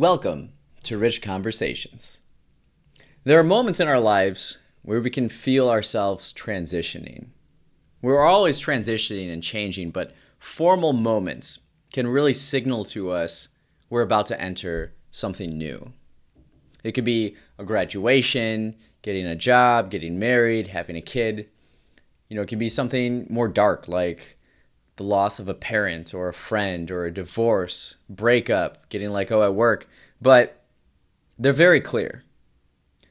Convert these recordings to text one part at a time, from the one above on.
Welcome to Rich Conversations. There are moments in our lives where we can feel ourselves transitioning. We're always transitioning and changing, but formal moments can really signal to us we're about to enter something new. It could be a graduation, getting a job, getting married, having a kid. You know, it could be something more dark like the loss of a parent or a friend or a divorce, breakup, getting let go at work, but they're very clear.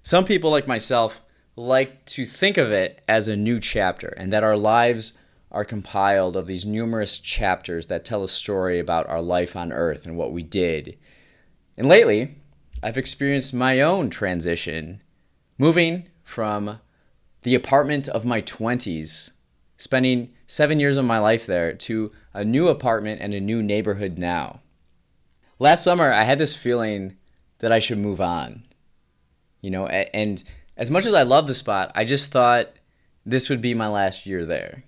Some people, like myself, like to think of it as a new chapter and that our lives are compiled of these numerous chapters that tell a story about our life on earth and what we did. And lately, I've experienced my own transition, moving from the apartment of my 20s spending seven years of my life there to a new apartment and a new neighborhood now. Last summer, I had this feeling that I should move on. You know, and as much as I love the spot, I just thought this would be my last year there.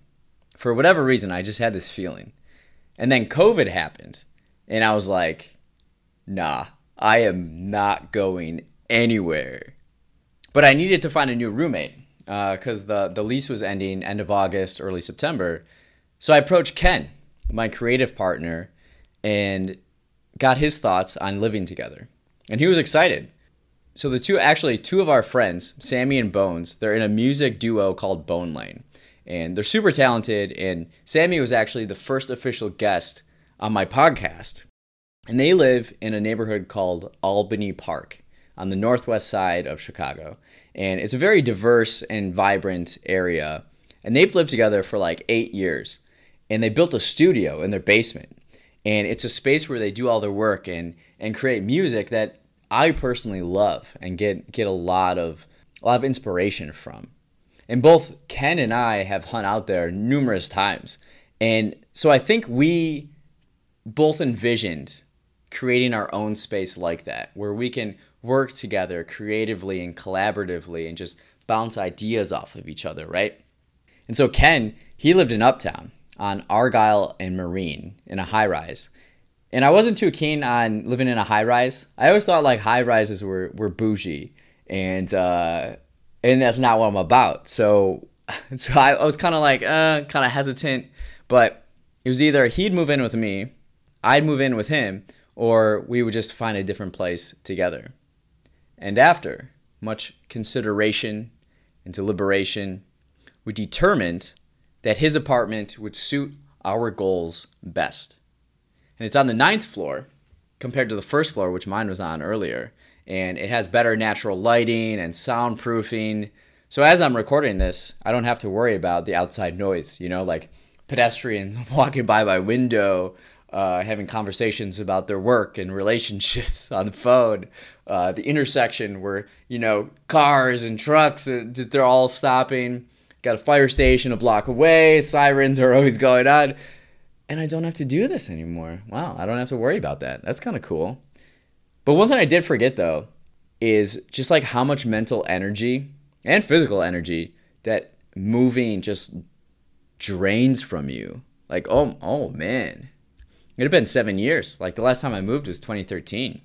For whatever reason, I just had this feeling. And then COVID happened, and I was like, nah, I am not going anywhere. But I needed to find a new roommate because uh, the the lease was ending end of August, early September. So I approached Ken, my creative partner, and got his thoughts on living together, and he was excited. So the two actually two of our friends, Sammy and Bones, they're in a music duo called Bone Lane, and they're super talented. And Sammy was actually the first official guest on my podcast, and they live in a neighborhood called Albany Park on the northwest side of Chicago and it's a very diverse and vibrant area. And they've lived together for like eight years, and they built a studio in their basement, and it's a space where they do all their work and and create music that I personally love and get get a lot of a lot of inspiration from. And both Ken and I have hung out there numerous times. And so I think we both envisioned creating our own space like that, where we can work together creatively and collaboratively and just bounce ideas off of each other, right? And so Ken, he lived in Uptown on Argyle and Marine in a high rise. And I wasn't too keen on living in a high rise. I always thought like high rises were, were bougie and uh, and that's not what I'm about. So so I, I was kind of like uh, kind of hesitant, but it was either he'd move in with me, I'd move in with him, or we would just find a different place together. And after much consideration and deliberation, we determined that his apartment would suit our goals best. And it's on the ninth floor compared to the first floor, which mine was on earlier. And it has better natural lighting and soundproofing. So as I'm recording this, I don't have to worry about the outside noise, you know, like pedestrians walking by my window uh, having conversations about their work and relationships on the phone. Uh, the intersection where you know cars and trucks uh, they're all stopping. Got a fire station a block away. Sirens are always going on, and I don't have to do this anymore. Wow, I don't have to worry about that. That's kind of cool. But one thing I did forget though is just like how much mental energy and physical energy that moving just drains from you. Like oh oh man, it had been seven years. Like the last time I moved was 2013.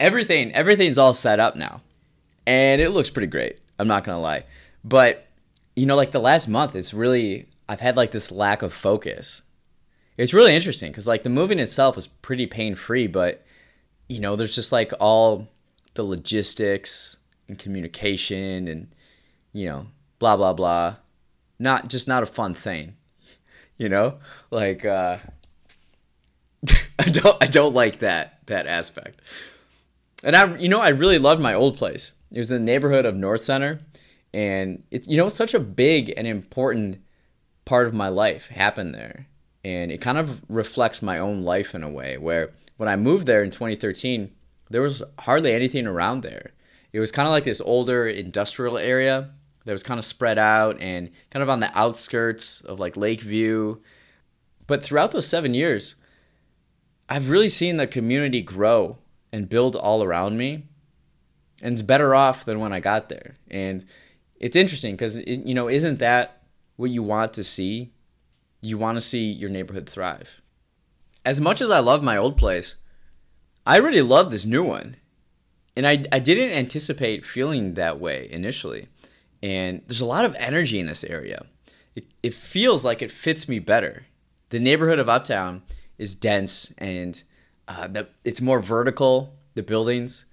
Everything, everything's all set up now, and it looks pretty great. I'm not gonna lie, but you know, like the last month, it's really I've had like this lack of focus. It's really interesting because like the moving itself was pretty pain free, but you know, there's just like all the logistics and communication and you know, blah blah blah. Not just not a fun thing. You know, like uh, I don't I don't like that that aspect. And I you know I really loved my old place. It was in the neighborhood of North Center and it you know it's such a big and important part of my life happened there. And it kind of reflects my own life in a way where when I moved there in 2013, there was hardly anything around there. It was kind of like this older industrial area that was kind of spread out and kind of on the outskirts of like Lakeview. But throughout those seven years, I've really seen the community grow and build all around me. And it's better off than when I got there. And it's interesting because, you know, isn't that what you want to see? You want to see your neighborhood thrive. As much as I love my old place, I really love this new one. And I, I didn't anticipate feeling that way initially. And there's a lot of energy in this area. It, it feels like it fits me better. The neighborhood of Uptown is dense and uh, the, it's more vertical, the buildings.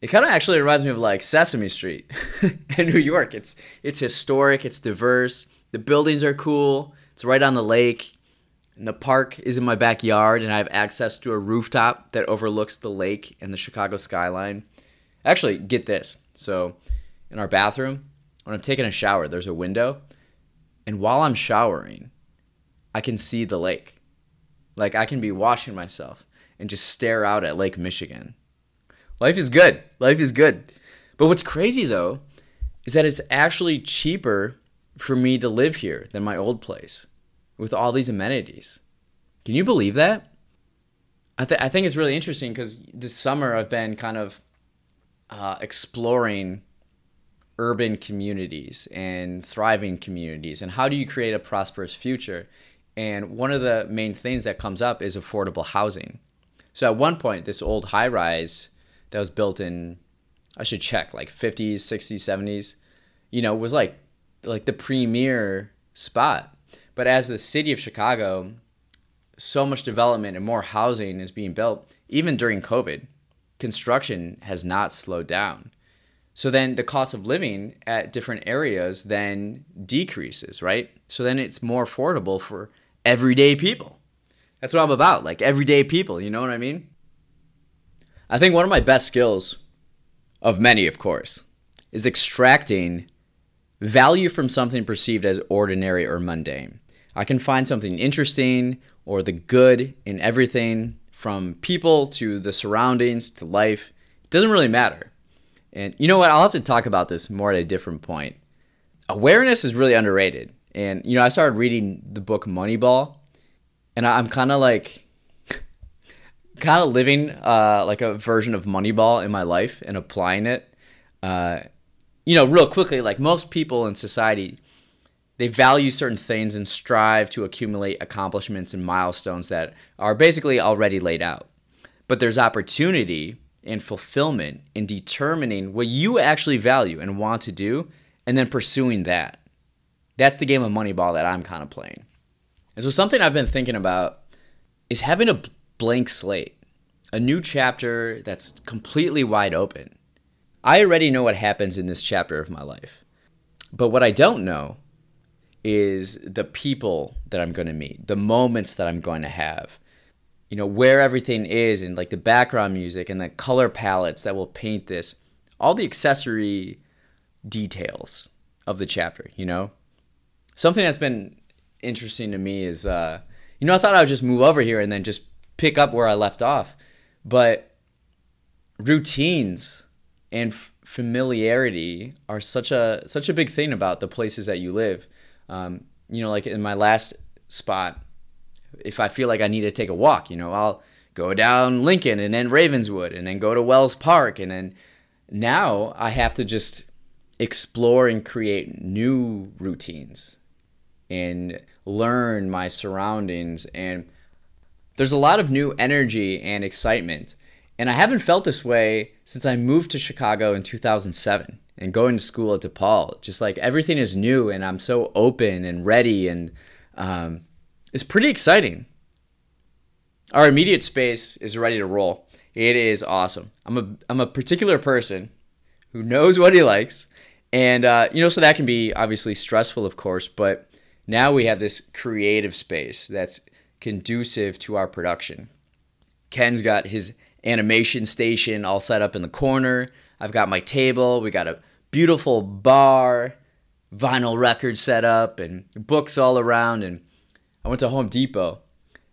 It kind of actually reminds me of like Sesame Street in New York. It's it's historic, it's diverse. The buildings are cool. It's right on the lake. And the park is in my backyard, and I have access to a rooftop that overlooks the lake and the Chicago skyline. Actually, get this. So, in our bathroom, when I'm taking a shower, there's a window, and while I'm showering, I can see the lake. Like, I can be washing myself and just stare out at Lake Michigan. Life is good. Life is good. But what's crazy, though, is that it's actually cheaper for me to live here than my old place with all these amenities. Can you believe that? I, th- I think it's really interesting because this summer I've been kind of uh, exploring urban communities and thriving communities and how do you create a prosperous future. And one of the main things that comes up is affordable housing. So at one point, this old high rise that was built in, I should check, like 50s, 60s, 70s, you know, was like like the premier spot but as the city of Chicago, so much development and more housing is being built, even during COVID, construction has not slowed down. So then the cost of living at different areas then decreases, right? So then it's more affordable for everyday people. That's what I'm about, like everyday people, you know what I mean? I think one of my best skills, of many, of course, is extracting value from something perceived as ordinary or mundane. I can find something interesting or the good in everything from people to the surroundings to life. It doesn't really matter. And you know what? I'll have to talk about this more at a different point. Awareness is really underrated. And, you know, I started reading the book Moneyball, and I'm kind of like, kind of living uh, like a version of Moneyball in my life and applying it. Uh, you know, real quickly, like most people in society, they value certain things and strive to accumulate accomplishments and milestones that are basically already laid out. But there's opportunity and fulfillment in determining what you actually value and want to do and then pursuing that. That's the game of Moneyball that I'm kind of playing. And so, something I've been thinking about is having a blank slate, a new chapter that's completely wide open. I already know what happens in this chapter of my life. But what I don't know is the people that I'm going to meet, the moments that I'm going to have, you know, where everything is and like the background music and the color palettes that will paint this, all the accessory details of the chapter, you know? Something that's been interesting to me is, uh, you know, I thought I would just move over here and then just pick up where I left off, but routines and f- familiarity are such a such a big thing about the places that you live um, you know, like in my last spot, if I feel like I need to take a walk, you know, I'll go down Lincoln and then Ravenswood and then go to Welles Park. And then now I have to just explore and create new routines and learn my surroundings. And there's a lot of new energy and excitement. And I haven't felt this way since I moved to Chicago in 2007 and going to school at DePaul. Just like everything is new and I'm so open and ready and um, it's pretty exciting. Our immediate space is ready to roll. It is awesome. I'm a I'm a particular person who knows what he likes, and uh, you know, so that can be obviously stressful, of course. But now we have this creative space that's conducive to our production. Ken's got his animation station all set up in the corner. I've got my table. We got a beautiful bar, vinyl record set up, and books all around. And I went to Home Depot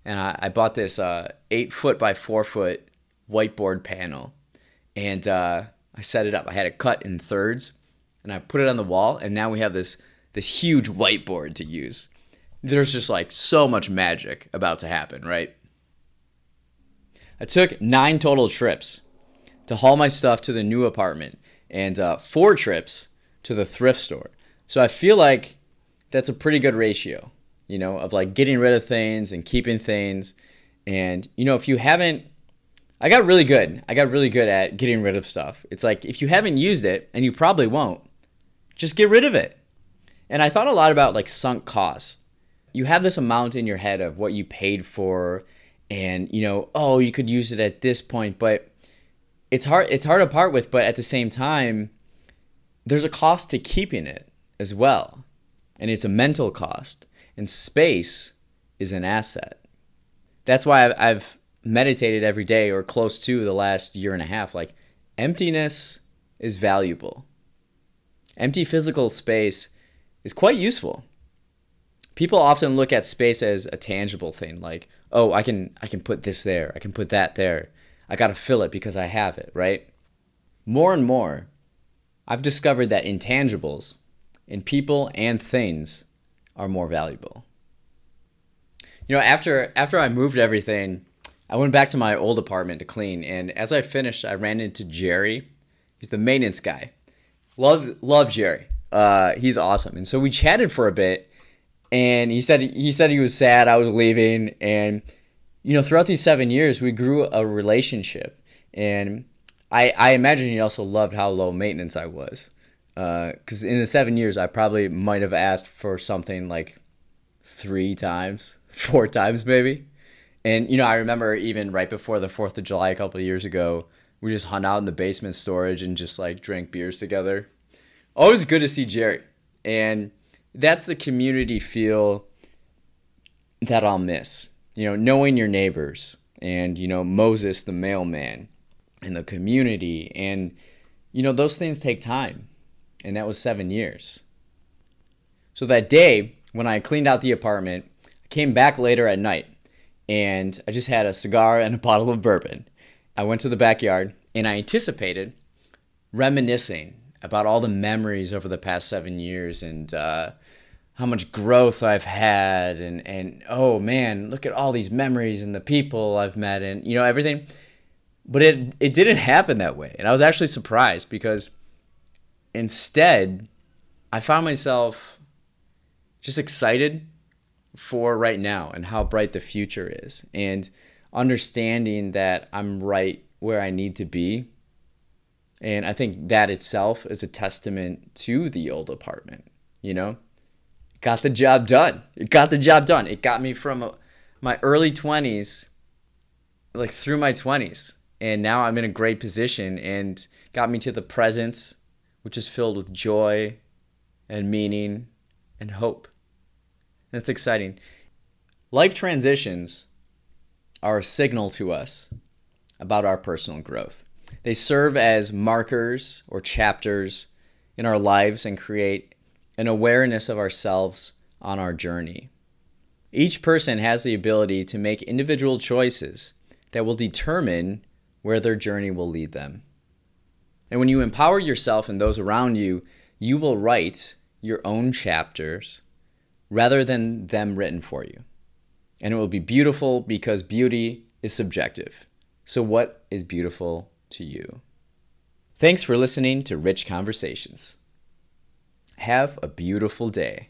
and I, I bought this uh, eight foot by four foot whiteboard panel. And uh, I set it up. I had it cut in thirds and I put it on the wall. And now we have this, this huge whiteboard to use. There's just like so much magic about to happen, right? I took nine total trips to haul my stuff to the new apartment and uh, four trips to the thrift store. So I feel like that's a pretty good ratio, you know, of like getting rid of things and keeping things. And, you know, if you haven't, I got really good. I got really good at getting rid of stuff. It's like if you haven't used it, and you probably won't, just get rid of it. And I thought a lot about like sunk costs. You have this amount in your head of what you paid for and you know, oh, you could use it at this point, but it's hard it's hard to part with, but at the same time there's a cost to keeping it as well. And it's a mental cost. And space is an asset. That's why I've, I've meditated every day or close to the last year and a half. Like, emptiness is valuable. Empty physical space is quite useful. People often look at space as a tangible thing, like, oh, I can I can put this there, I can put that there. I got to fill it because I have it, right? More and more, I've discovered that intangibles in people and things are more valuable. You know, after after I moved everything, I went back to my old apartment to clean, and as I finished, I ran into Jerry. He's the maintenance guy. Love love Jerry. Uh, he's awesome, and so we chatted for a bit. And he said he said he was sad I was leaving, and you know, throughout these seven years, we grew a relationship, and I I imagine he also loved how low maintenance I was, because uh, in the seven years, I probably might have asked for something like three times, four times maybe. And you know, I remember even right before the Fourth of July a couple of years ago, we just hung out in the basement storage and just like drank beers together. Always good to see Jerry, and that's the community feel that I'll miss. You know, knowing your neighbors and you know Moses the mailman and the community and you know those things take time, and that was seven years. So that day when I cleaned out the apartment, I came back later at night and I just had a cigar and a bottle of bourbon. I went to the backyard and I anticipated reminiscing about all the memories over the past seven years and uh, how much growth I've had and and oh man, look at all these memories and the people I've met and you know everything. But it it didn't happen that way. And I was actually surprised because instead I found myself just excited for right now and how bright the future is and understanding that I'm right where I need to be. And I think that itself is a testament to the old apartment, you know? Got the job done. It got the job done. It got me from uh, my early 20s like through my 20s. And now I'm in a great position and got me to the present, which is filled with joy and meaning and hope. That's exciting. Life transitions are a signal to us about our personal growth. They serve as markers or chapters in our lives and create an awareness of ourselves on our journey. Each person has the ability to make individual choices that will determine where their journey will lead them. And when you empower yourself and those around you, you will write your own chapters rather than them written for you. And it will be beautiful because beauty is subjective. So, what is beautiful to you? Thanks for listening to Rich Conversations. Have a beautiful day.